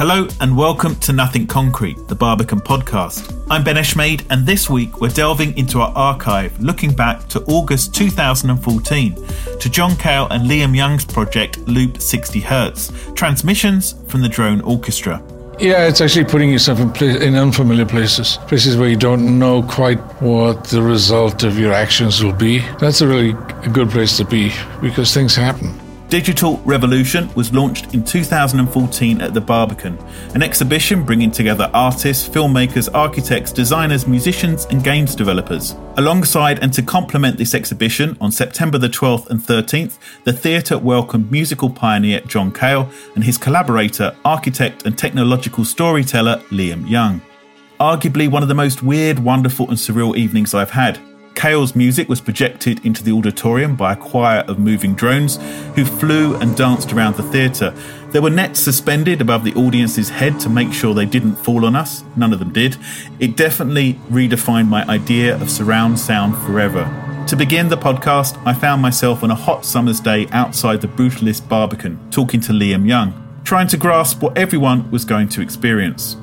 Hello and welcome to Nothing Concrete, the Barbican podcast. I'm Ben Eshmade, and this week we're delving into our archive, looking back to August 2014 to John Cale and Liam Young's project Loop 60 Hz, transmissions from the Drone Orchestra. Yeah, it's actually putting yourself in, in unfamiliar places, places where you don't know quite what the result of your actions will be. That's a really good place to be because things happen. Digital Revolution was launched in 2014 at the Barbican, an exhibition bringing together artists, filmmakers, architects, designers, musicians, and games developers. Alongside and to complement this exhibition, on September the 12th and 13th, the theatre welcomed musical pioneer John Cale and his collaborator, architect, and technological storyteller Liam Young. Arguably one of the most weird, wonderful, and surreal evenings I've had. Cale's music was projected into the auditorium by a choir of moving drones who flew and danced around the theatre. There were nets suspended above the audience's head to make sure they didn't fall on us. None of them did. It definitely redefined my idea of surround sound forever. To begin the podcast, I found myself on a hot summer's day outside the Brutalist Barbican, talking to Liam Young, trying to grasp what everyone was going to experience.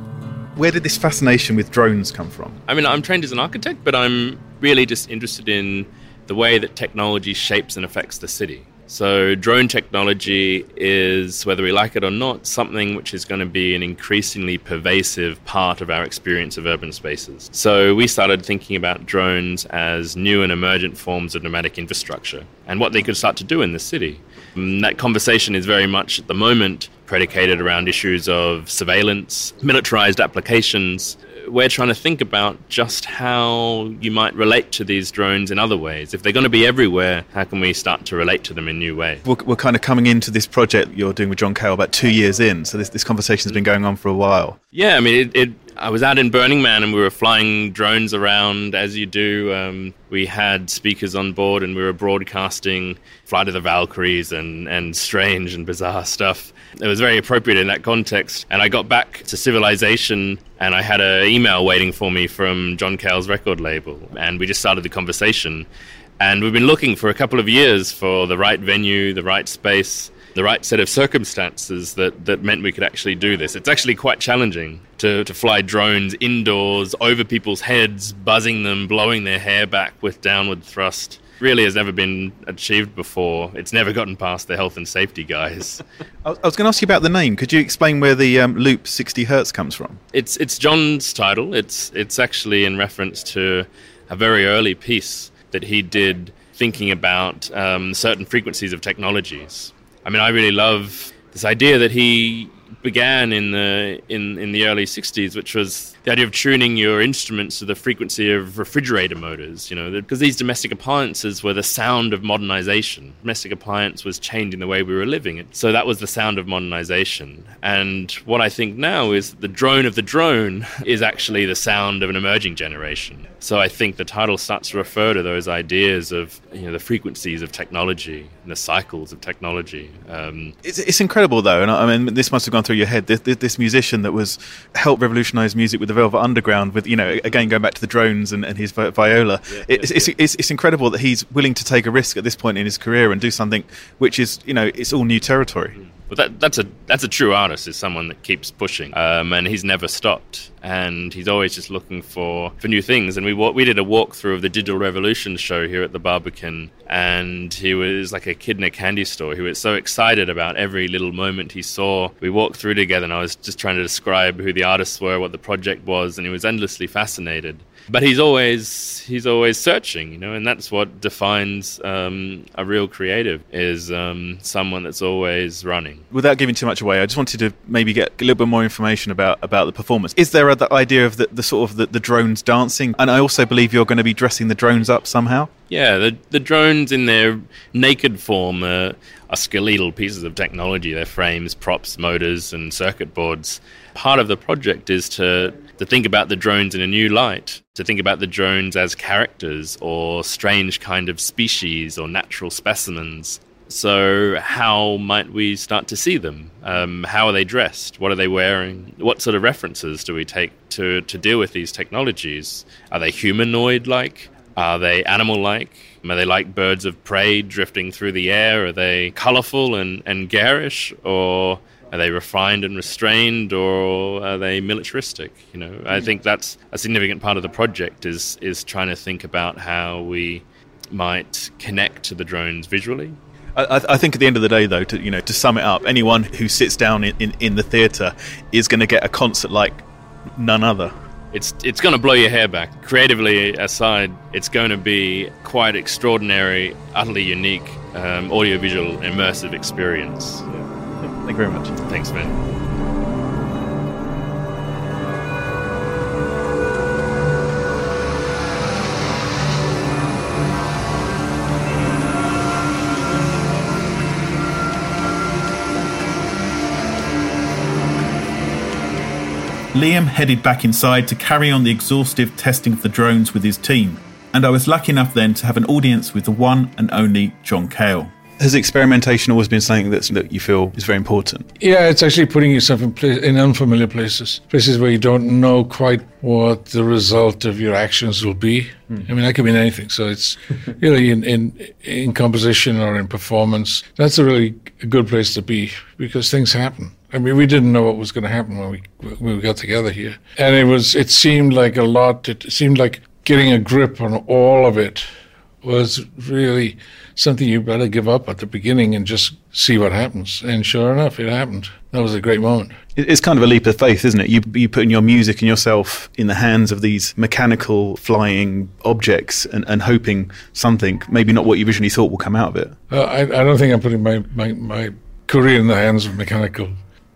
Where did this fascination with drones come from? I mean, I'm trained as an architect, but I'm really just interested in the way that technology shapes and affects the city. So, drone technology is, whether we like it or not, something which is going to be an increasingly pervasive part of our experience of urban spaces. So, we started thinking about drones as new and emergent forms of nomadic infrastructure and what they could start to do in the city. And that conversation is very much at the moment predicated around issues of surveillance, militarized applications. We're trying to think about just how you might relate to these drones in other ways. If they're going to be everywhere, how can we start to relate to them in new ways? We're, we're kind of coming into this project you're doing with John Cale about two years in, so this, this conversation has been going on for a while. Yeah, I mean, it, it, I was out in Burning Man and we were flying drones around as you do. Um, we had speakers on board and we were broadcasting Flight of the Valkyries and, and strange and bizarre stuff. It was very appropriate in that context. And I got back to Civilization and I had an email waiting for me from John Cale's record label. And we just started the conversation. And we've been looking for a couple of years for the right venue, the right space, the right set of circumstances that, that meant we could actually do this. It's actually quite challenging to, to fly drones indoors over people's heads, buzzing them, blowing their hair back with downward thrust. Really has never been achieved before. It's never gotten past the health and safety guys. I was, going to ask you about the name. Could you explain where the um, loop 60 hertz comes from? It's it's John's title. It's it's actually in reference to a very early piece that he did thinking about um, certain frequencies of technologies. I mean, I really love this idea that he began in the in, in the early 60s, which was the idea of tuning your instruments to the frequency of refrigerator motors. You know, because these domestic appliances were the sound of modernization. Domestic appliance was changing the way we were living, so that was the sound of modernization. And what I think now is the drone of the drone is actually the sound of an emerging generation. So I think the title starts to refer to those ideas of you know the frequencies of technology and the cycles of technology. Um, It's, it's incredible though, and I mean, this must have gone through your head. This, this, musician that was helped revolutionise music with the Velvet Underground, with you know, again going back to the drones and, and his vi- viola. it's, it's, it's, it's incredible that he's willing to take a risk at this point in his career and do something which is, you know, it's all new territory. Hmm. But that, that's a that's a true artist is someone that keeps pushing, um, and he's never stopped, and he's always just looking for, for new things. And we we did a walkthrough of the Digital Revolution show here at the Barbican, and he was like a kid in a candy store. He was so excited about every little moment he saw. We walked through together, and I was just trying to describe who the artists were, what the project was, and he was endlessly fascinated but he's always he's always searching, you know, and that's what defines um, a real creative is um, someone that's always running. Without giving too much away, I just wanted to maybe get a little bit more information about about the performance. Is there the idea of the, the sort of the, the drones dancing? And I also believe you're going to be dressing the drones up somehow. Yeah, the the drones in their naked form are, are skeletal pieces of technology. Their frames, props, motors, and circuit boards. Part of the project is to to think about the drones in a new light, to think about the drones as characters or strange kind of species or natural specimens. So, how might we start to see them? Um, how are they dressed? What are they wearing? What sort of references do we take to, to deal with these technologies? Are they humanoid like? Are they animal like? Are they like birds of prey drifting through the air? Are they colorful and, and garish? Or are they refined and restrained, or are they militaristic? You know, I think that's a significant part of the project is is trying to think about how we might connect to the drones visually. I, I, think at the end of the day, though, to you know, to sum it up, anyone who sits down in, in, in the theatre is going to get a concert like none other. It's it's going to blow your hair back. Creatively aside, it's going to be quite extraordinary, utterly unique, um, audiovisual, immersive experience. Thank you very much. Thanks, man. Liam headed back inside to carry on the exhaustive testing of the drones with his team, and I was lucky enough then to have an audience with the one and only John Cale has experimentation always been something that's, that you feel is very important? Yeah, it's actually putting yourself in, place, in unfamiliar places, places where you don't know quite what the result of your actions will be. Mm. I mean, that could mean anything. So it's really in, in, in composition or in performance. That's a really good place to be because things happen. I mean, we didn't know what was going to happen when we when we got together here, and it was. It seemed like a lot. It seemed like getting a grip on all of it was really something you better give up at the beginning and just see what happens. And sure enough, it happened. That was a great moment. It's kind of a leap of faith, isn't it? You you putting your music and yourself in the hands of these mechanical flying objects and, and hoping something, maybe not what you originally thought, will come out of it. Uh, I, I don't think I'm putting my, my, my career in the hands of mechanical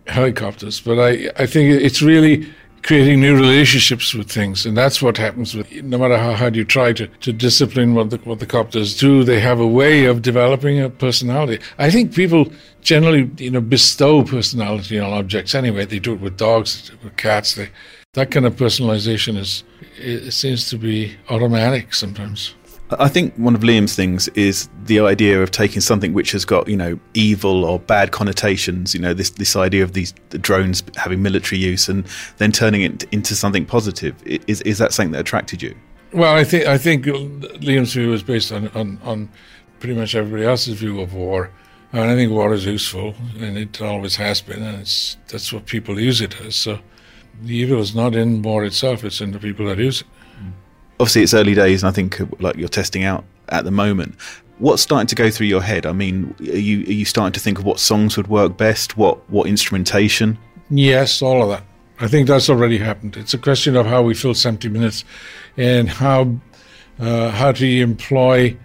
helicopters, but I, I think it's really creating new relationships with things. And that's what happens with, no matter how hard you try to, to discipline what the, what the copters do, they have a way of developing a personality. I think people generally, you know, bestow personality on objects anyway. They do it with dogs, with cats. They, that kind of personalization is, it seems to be automatic sometimes. I think one of Liam's things is the idea of taking something which has got you know evil or bad connotations. You know this this idea of these the drones having military use and then turning it into something positive. Is is that something that attracted you? Well, I think I think Liam's view is based on on, on pretty much everybody else's view of war. And I think war is useful, and it always has been, and it's that's what people use it as. So the evil is not in war itself; it's in the people that use it obviously it's early days, and I think like you're testing out at the moment. What's starting to go through your head? I mean, are you are you starting to think of what songs would work best? What what instrumentation? Yes, all of that. I think that's already happened. It's a question of how we fill 70 minutes and how uh, how to employ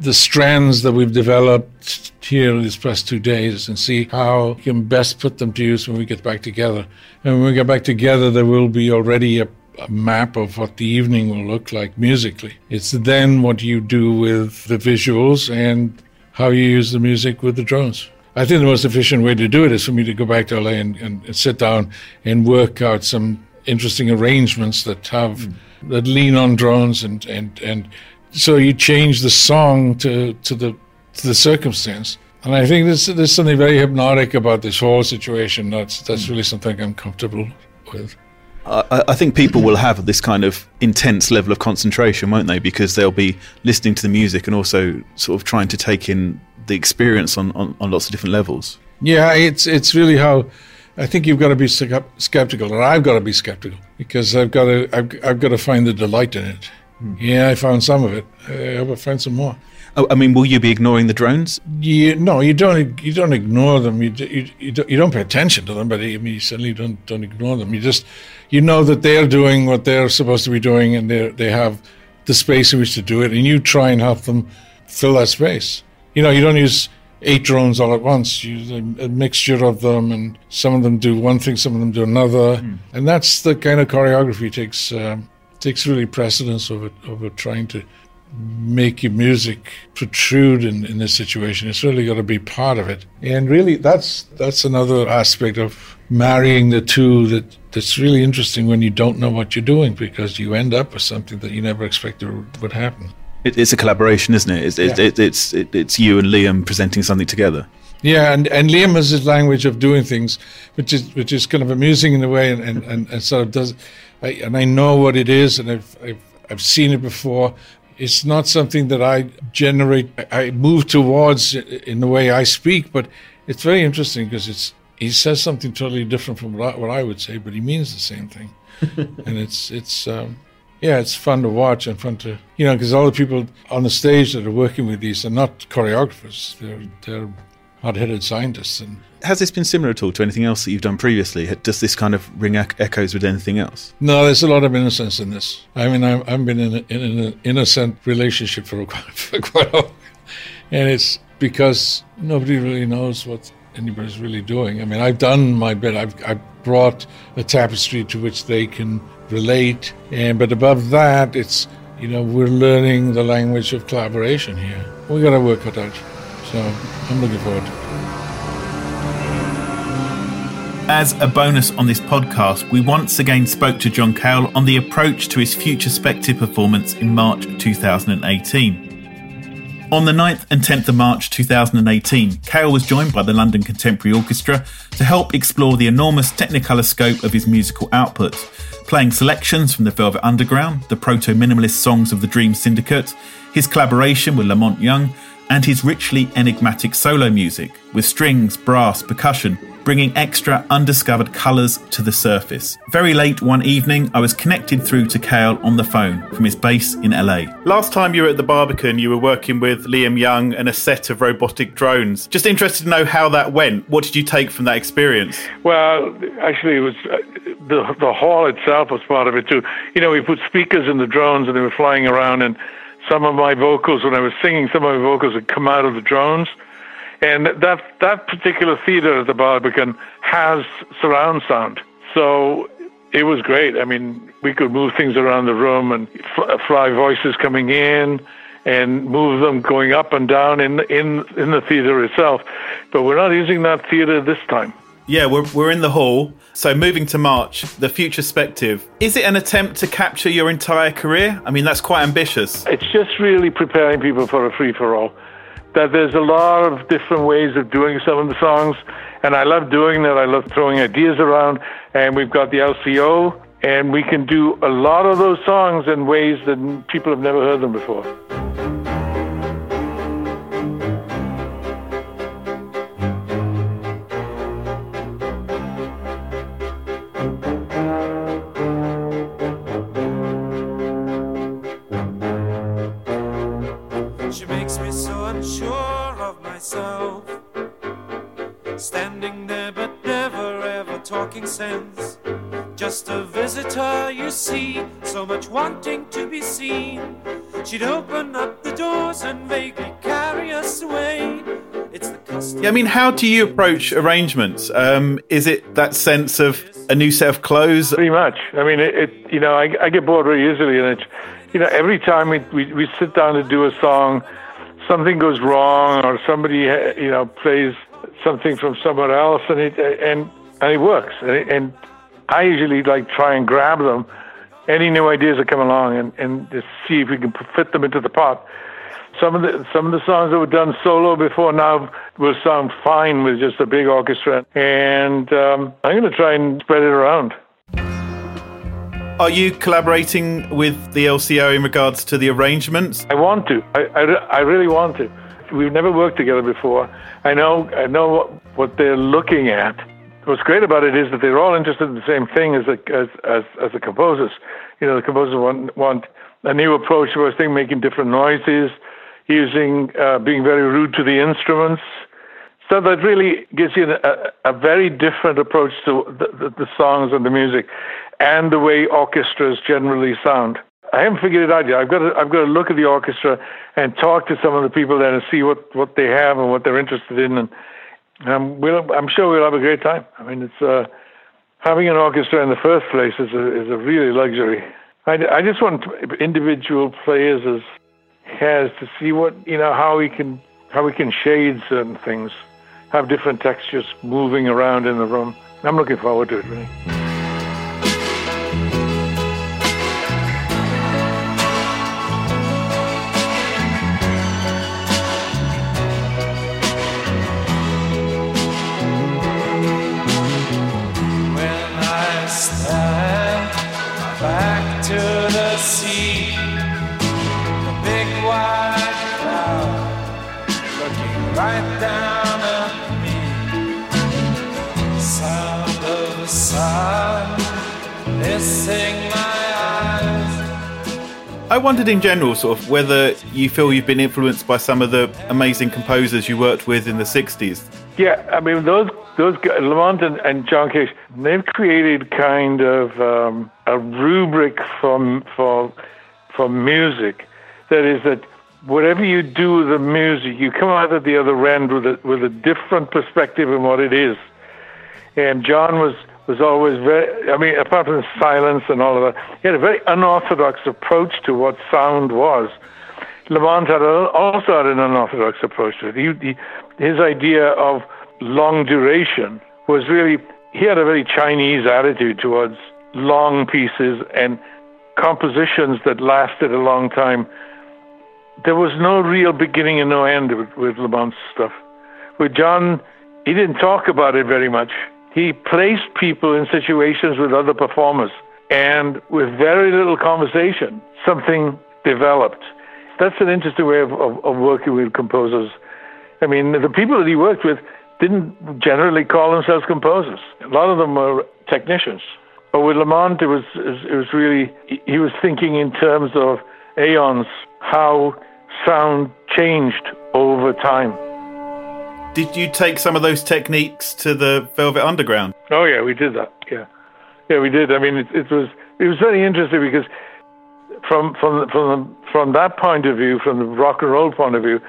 the strands that we've developed here in these past two days and see how we can best put them to use when we get back together. And when we get back together, there will be already a a map of what the evening will look like musically. It's then what you do with the visuals and how you use the music with the drones. I think the most efficient way to do it is for me to go back to LA and, and, sit down and work out some interesting arrangements that have mm. that lean on drones and, and, and so you change the song to, to the to the circumstance. And I think there's, there's something very hypnotic about this whole situation. That's that's mm. really something I'm comfortable with. I, I, think people will have this kind of intense level of concentration, won't they? Because they'll be listening to the music and also sort of trying to take in the experience on, on, on lots of different levels. Yeah, it's it's really how I think you've got to be skeptical, and I've got to be skeptical because I've got to I've, I've got to find the delight in it. Hmm. Yeah, I found some of it. I hope I find some more. Oh, I mean, will you be ignoring the drones? You, no, you don't. You don't ignore them. You, you, you, don't, you don't pay attention to them, but I mean, you certainly don't don't ignore them. You just you know that they're doing what they're supposed to be doing, and they they have the space in which to do it, and you try and help them fill that space. You know, you don't use eight drones all at once. You use a, a, mixture of them, and some of them do one thing, some of them do another, mm. and that's the kind of choreography takes um, takes really precedence over over trying to make your music protrude in, in this situation. It's really got to be part of it, and really that's that's another aspect of marrying the two that that's really interesting when you don't know what you're doing because you end up with something that you never expected would happen. It, it's a collaboration, isn't it? It's, yeah. it, it's it's you and Liam presenting something together. Yeah, and, and Liam has his language of doing things, which is which is kind of amusing in a way, and, and, and, and sort of does. I, and I know what it is, and I've, I've I've seen it before. It's not something that I generate. I move towards in the way I speak, but it's very interesting because it's he says something totally different from what I, what I would say, but he means the same thing, and it's it's um, yeah, it's fun to watch and fun to, you know, because all the people on the stage that are working with these are not choreographers; they're they're hot-headed scientists. And has this been similar at all to anything else that you've done previously? Does this kind of ring echoes with anything else? No, there's a lot of innocence in this. I mean, I've, I've been in, a, in an innocent relationship for quite, for quite a while, and it's because nobody really knows what anybody's really doing. I mean, I've done my bit. I've, I've brought a tapestry to which they can relate. And but above that, it's you know we're learning the language of collaboration here. We got to work it out. So I'm looking forward. As a bonus on this podcast, we once again spoke to John Cale on the approach to his Futurespective performance in March 2018. On the 9th and 10th of March 2018, Cale was joined by the London Contemporary Orchestra to help explore the enormous technicolor scope of his musical output playing selections from the Velvet Underground, the proto minimalist songs of the Dream Syndicate, his collaboration with La Monte Young, and his richly enigmatic solo music, with strings, brass, percussion, bringing extra undiscovered colours to the surface. Very late one evening, I was connected through to Cale on the phone from his base in LA. Last time you were at the Barbican, you were working with Liam Young and a set of robotic drones. Just interested to know how that went. What did you take from that experience? Well, actually, it was uh, the the hall itself was part of it too. You know, we put speakers in the drones and they were flying around and some of my vocals when I was singing, some of my vocals would come out of the drones. And that that particular theater at the Barbican has surround sound, so it was great. I mean, we could move things around the room and fly uh, voices coming in and move them going up and down in in in the theater itself. But we're not using that theater this time. Yeah, we're we're in the hall. So moving to March, the Futurespective. Is it an attempt to capture your entire career? I mean, that's quite ambitious. It's just really preparing people for a free for all that there's a lot of different ways of doing some of the songs, and I love doing that. I love throwing ideas around, and we've got the LCO, and we can do a lot of those songs in ways that people have never heard them before. So much wanting to be seen. She'd open up the doors and vaguely carry us away. It's the custom. Yeah, I mean, how do you approach arrangements? Um, is it that sense of a new set of clothes? Pretty much. I mean, it, it you know, I, I, get bored very easily, and it's, you know, every time we, we, we sit down to do a song, something goes wrong, or somebody, you know, plays something from somewhere else, and it, and and it works. And, it, and I usually like try and grab them, any new ideas that come along, and and just see if we can fit them into the pot. Some of the some of the songs that were done solo before now will sound fine with just a big orchestra, and um, I'm going to try and spread it around. Are you collaborating with the LCO in regards to the arrangements? I want to. I, I, I really want to. we've never worked together before. I know I know what, what they're looking at. What's great about it is that they're all interested in the same thing as the as as, as the composers. You know, the composers want want a new approach to thing, making different noises, using uh, being very rude to the instruments. So that really gives you a, a very different approach to the, the, the songs and the music, and the way orchestras generally sound. I haven't figured it out yet. I've got to I've got to look at the orchestra and talk to some of the people there and see what, what they have and what they're interested in, and um, we'll, I'm sure we'll have a great time. I mean, it's uh, having an orchestra in the first place is a is a really luxury. I, I just want individual players as has to see what you know how we can how we can shade certain things, have different textures moving around in the room. I'm looking forward to it really. I wondered in general, sort of, whether you feel you've been influenced by some of the amazing composers you worked with in the 60s. Yeah, I mean, those, those La Monte and, and John Cage, they've created kind of um, a rubric for, for, for music that is that whatever you do with the music, you come out at the other end with a, with a different perspective on what it is. And John was was always very, I mean, apart from silence and all of that, he had a very unorthodox approach to what sound was. La Monte had a, also had an unorthodox approach to it. He, he, his idea of long duration was really, he had a very Chinese attitude towards long pieces and compositions that lasted a long time. There was no real beginning and no end with, with La Monte's stuff. With John, he didn't talk about it very much he placed people in situations with other performers, and with very little conversation, something developed. That's an interesting way of, of, of working with composers. I mean, the people that he worked with didn't generally call themselves composers. A lot of them were technicians. But with La Monte, it was it was really he was thinking in terms of aeons, how sound changed over time. Did you take some of those techniques to the Velvet Underground? Oh yeah, we did that. Yeah, yeah, we did. I mean, it, it was it was very interesting because from from from from that point of view, from the rock and roll point of view,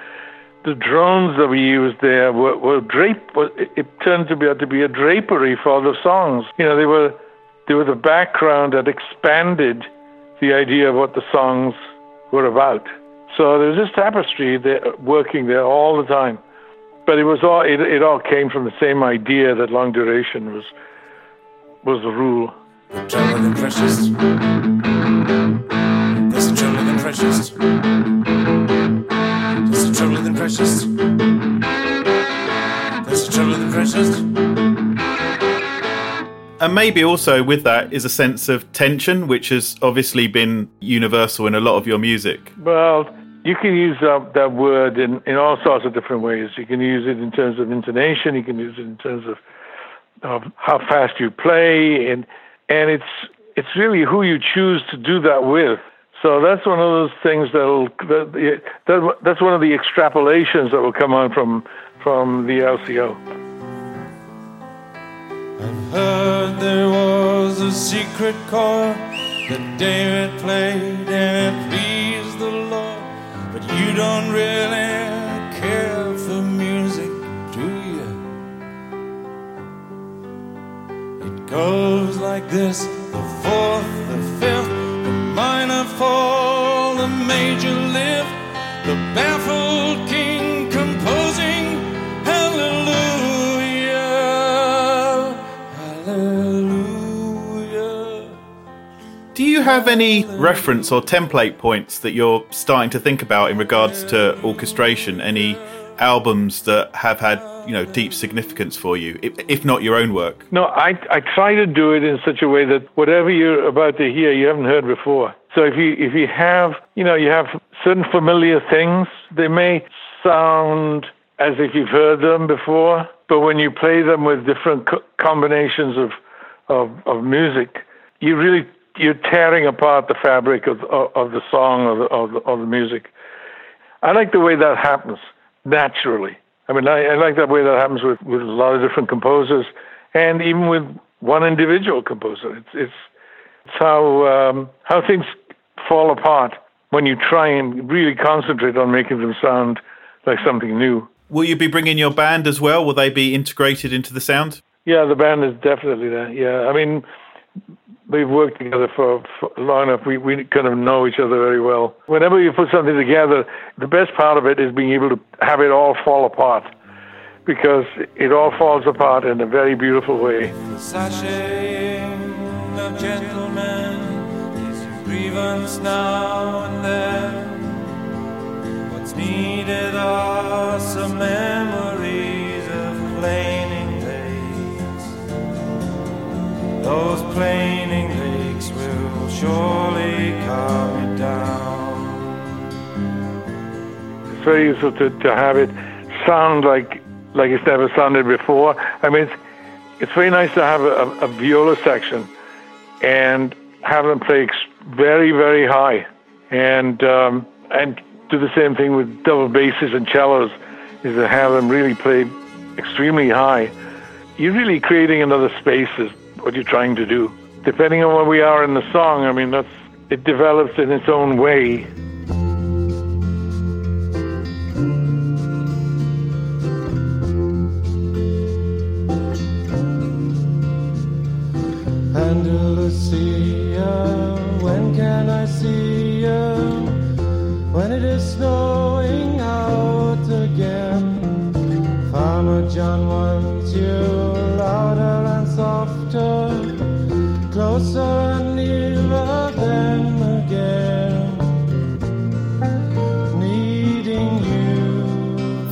the drones that we used there were, were drape. It, it turned to be to be a drapery for the songs. You know, they were they were the background that expanded the idea of what the songs were about. So there was this tapestry there working there all the time but it was all it, it all came from the same idea that long duration was was the rule. Trouble in precious. There's a trouble in precious. There's a trouble in precious. There's a trouble in precious. And maybe also with that is a sense of tension, which has obviously been universal in a lot of your music. Well, you can use that word in, in all sorts of different ways. You can use it in terms of intonation. You can use it in terms of, of how fast you play, and and it's it's really who you choose to do that with. So that's one of those things that'll that, that that's one of the extrapolations that will come on from from the LCO. I've heard there was a secret chord that David played and you don't really care for music, do you? It goes like this the fourth, the fifth, the minor fall, the major lift, the baffled king Do you have any reference or template points that you're starting to think about in regards to orchestration? Any albums that have had you know deep significance for you, if, not your own work? No, I I try to do it in such a way that whatever you're about to hear, you haven't heard before. So if you if you have you know you have certain familiar things, they may sound as if you've heard them before, but when you play them with different co- combinations of, of, of music, you really you're tearing apart the fabric of, of, of the song or the, of the, of the music. I like the way that happens naturally. I mean, I, I like that way that happens with, with a lot of different composers, and even with one individual composer. It's it's, it's how um, how things fall apart when you try and really concentrate on making them sound like something new. Will you be bringing your band as well? Will they be integrated into the sound? Yeah, the band is definitely there. Yeah, I mean, we've worked together for, for, long enough. We we kind of know each other very well. Whenever you put something together, the best part of it is being able to have it all fall apart, because it all falls apart in a very beautiful way. Sashaying of gentlemen is your grievance now and then. What's needed are some memories of Those planing lakes will surely it down. It's very useful to, to have it sound like like it's never sounded before. I mean, it's, it's very nice to have a, a, a viola section and have them play very, very high, and um, and do the same thing with double basses and cellos, is to have them really play extremely high. You're really creating another space what you're trying to do. Depending on where we are in the song, I mean, that's it develops in its own way.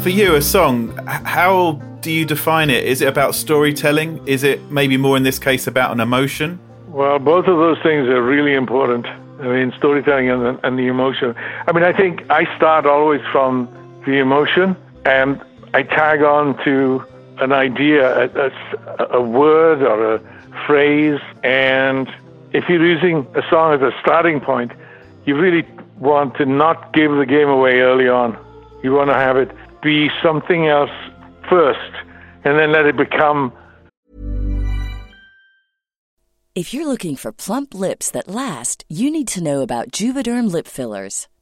For you, a song, how do you define it? Is it about storytelling? Is it maybe more in this case about an emotion? Well, both of those things are really important. I mean, storytelling and, and the emotion. I mean, I think I start always from the emotion and I tag on to an idea, a, a, a word or a phrase. And if you're using a song as a starting point, you really want to not give the game away early on. You want to have it be something else first and then let it become If you're looking for plump lips that last, you need to know about Juvederm lip fillers.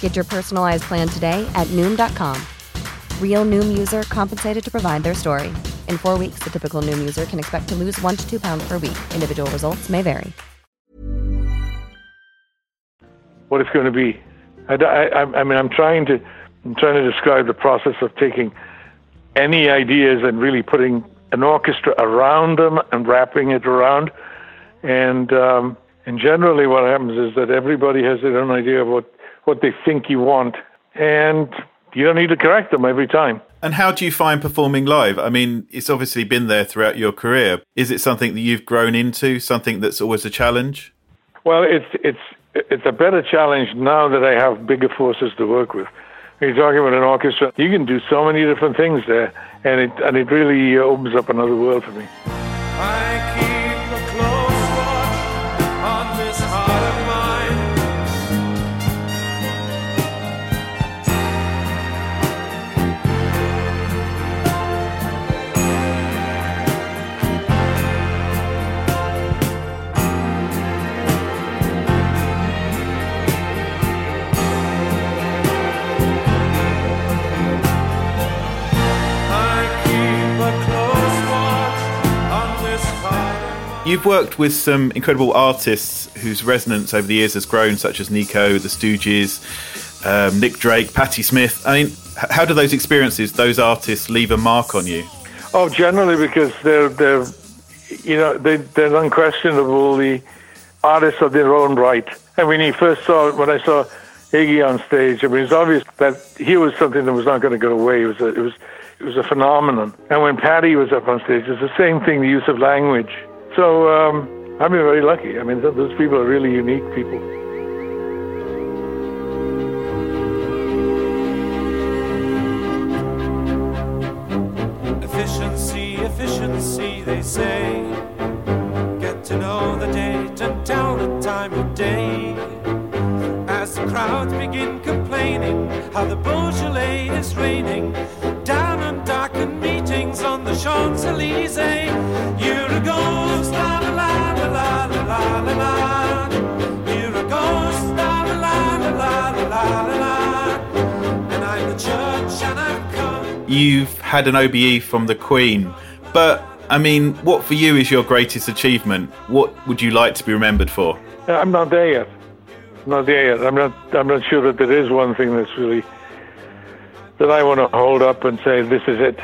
Get your personalized plan today at Noom.com. Real Noom user compensated to provide their story. In four weeks, the typical Noom user can expect to lose one to two pounds per week. Individual results may vary. what it's going to be. I, I, I mean, I'm trying to I'm trying to describe the process of taking any ideas and really putting an orchestra around them and wrapping it around. And um, and generally, what happens is that everybody has their own idea of what what they think you want, and you don't need to correct them every time. And how do you find performing live? I mean, it's obviously been there throughout your career. Is it something that you've grown into? Something that's always a challenge? Well, it's it's it's a better challenge now that I have bigger forces to work with. You're talking about an orchestra, you can do so many different things there, and it and it really opens up another world for me. You've worked with some incredible artists whose resonance over the years has grown, such as Nico, The Stooges, um, Nick Drake, Patti Smith. I mean, how do those experiences, those artists, leave a mark on you? Oh, generally because they're they're you know they they're unquestionably artists of their own right. And when he first saw when I saw Iggy on stage, I mean, it's obvious that he was something that was not going to go away. It was a, it was it was a phenomenon. And when Patti was up on stage, it's the same thing. The use of language so um, I've been very lucky. I mean, those people are really unique people. Efficiency, efficiency, they say. Get to know the date and tell the time of day. As the crowds begin complaining how the Beaujolais is raining, down and darkened meetings on the Champs Elysees. Year. You've had an OBE from the Queen, but I mean, what for you is your greatest achievement? What would you like to be remembered for? I'm not there yet. Not there yet. I'm not. I'm not sure that there is one thing that's really that I want to hold up and say this is it.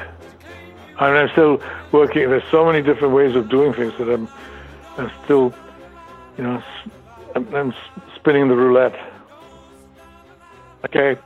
I mean, I'm still working. There's so many different ways of doing things that I'm. I'm still, you know, I'm, I'm spinning the roulette. Okay,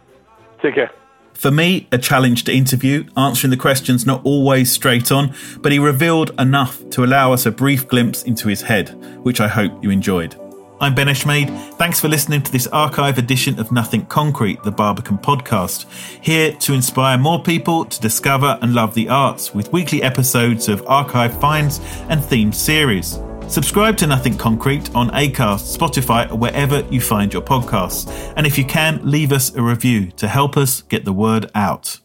take care. For me, a challenge to interview, answering the questions not always straight on, but he revealed enough to allow us a brief glimpse into his head, which I hope you enjoyed. I'm Ben Eshmade. Thanks for listening to this archive edition of Nothing Concrete, the Barbican podcast. Here to inspire more people to discover and love the arts with weekly episodes of archive finds and themed series. Subscribe to Nothing Concrete on Acast, Spotify, or wherever you find your podcasts. And if you can, leave us a review to help us get the word out.